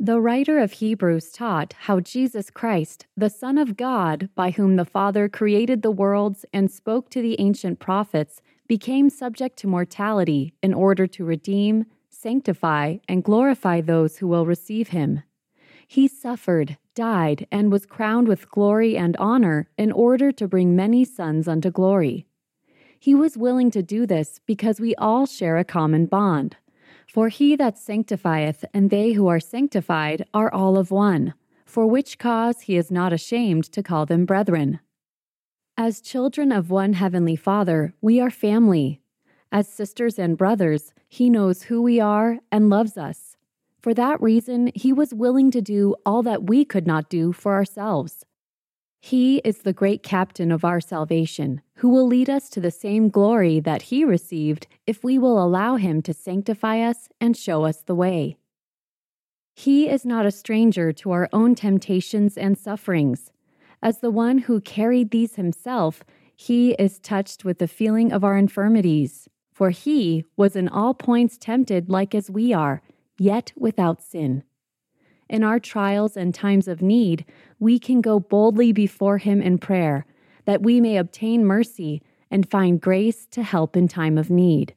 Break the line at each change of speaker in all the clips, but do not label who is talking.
The writer of Hebrews taught how Jesus Christ, the Son of God, by whom the Father created the worlds and spoke to the ancient prophets, became subject to mortality in order to redeem, sanctify, and glorify those who will receive him. He suffered, died, and was crowned with glory and honor in order to bring many sons unto glory. He was willing to do this because we all share a common bond. For he that sanctifieth and they who are sanctified are all of one, for which cause he is not ashamed to call them brethren. As children of one heavenly Father, we are family. As sisters and brothers, he knows who we are and loves us. For that reason, he was willing to do all that we could not do for ourselves. He is the great captain of our salvation, who will lead us to the same glory that he received if we will allow him to sanctify us and show us the way. He is not a stranger to our own temptations and sufferings. As the one who carried these himself, he is touched with the feeling of our infirmities, for he was in all points tempted like as we are, yet without sin. In our trials and times of need, we can go boldly before Him in prayer, that we may obtain mercy and find grace to help in time of need.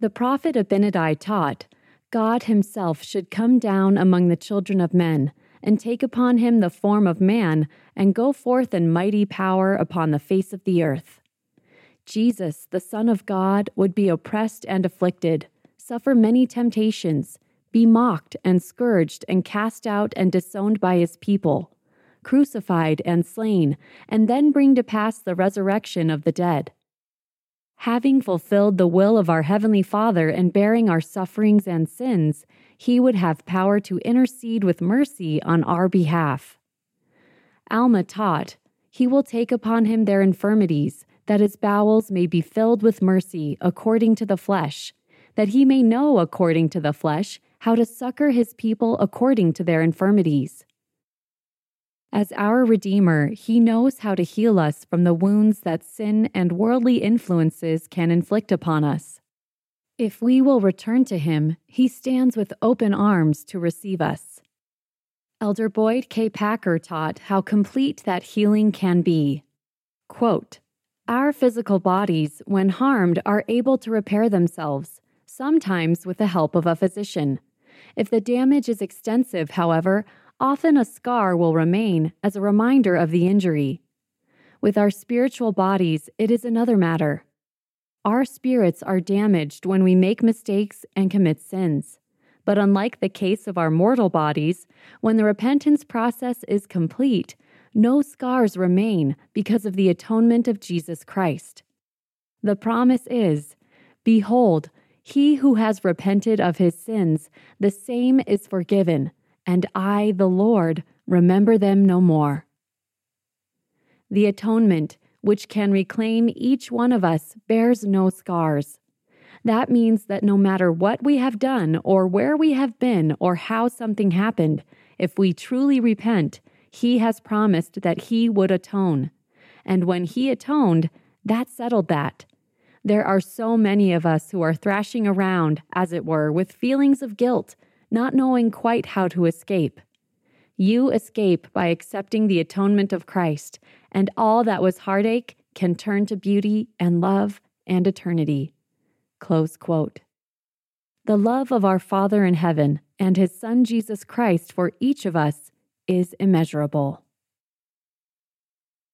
The prophet Abinadi taught God Himself should come down among the children of men and take upon him the form of man and go forth in mighty power upon the face of the earth. Jesus, the Son of God, would be oppressed and afflicted, suffer many temptations, be mocked and scourged and cast out and disowned by his people, crucified and slain, and then bring to pass the resurrection of the dead. Having fulfilled the will of our Heavenly Father and bearing our sufferings and sins, he would have power to intercede with mercy on our behalf. Alma taught, He will take upon him their infirmities, that his bowels may be filled with mercy according to the flesh, that he may know according to the flesh how to succor his people according to their infirmities. As our Redeemer, he knows how to heal us from the wounds that sin and worldly influences can inflict upon us. If we will return to him, he stands with open arms to receive us. Elder Boyd K. Packer taught how complete that healing can be. Quote, Our physical bodies, when harmed, are able to repair themselves, sometimes with the help of a physician. If the damage is extensive, however, often a scar will remain as a reminder of the injury. With our spiritual bodies, it is another matter. Our spirits are damaged when we make mistakes and commit sins. But unlike the case of our mortal bodies, when the repentance process is complete, no scars remain because of the atonement of Jesus Christ. The promise is Behold, he who has repented of his sins, the same is forgiven, and I, the Lord, remember them no more. The atonement, which can reclaim each one of us, bears no scars. That means that no matter what we have done, or where we have been, or how something happened, if we truly repent, He has promised that He would atone. And when He atoned, that settled that. There are so many of us who are thrashing around, as it were, with feelings of guilt, not knowing quite how to escape. You escape by accepting the atonement of Christ, and all that was heartache can turn to beauty and love and eternity. Close quote. The love of our Father in heaven and his Son Jesus Christ for each of us is immeasurable.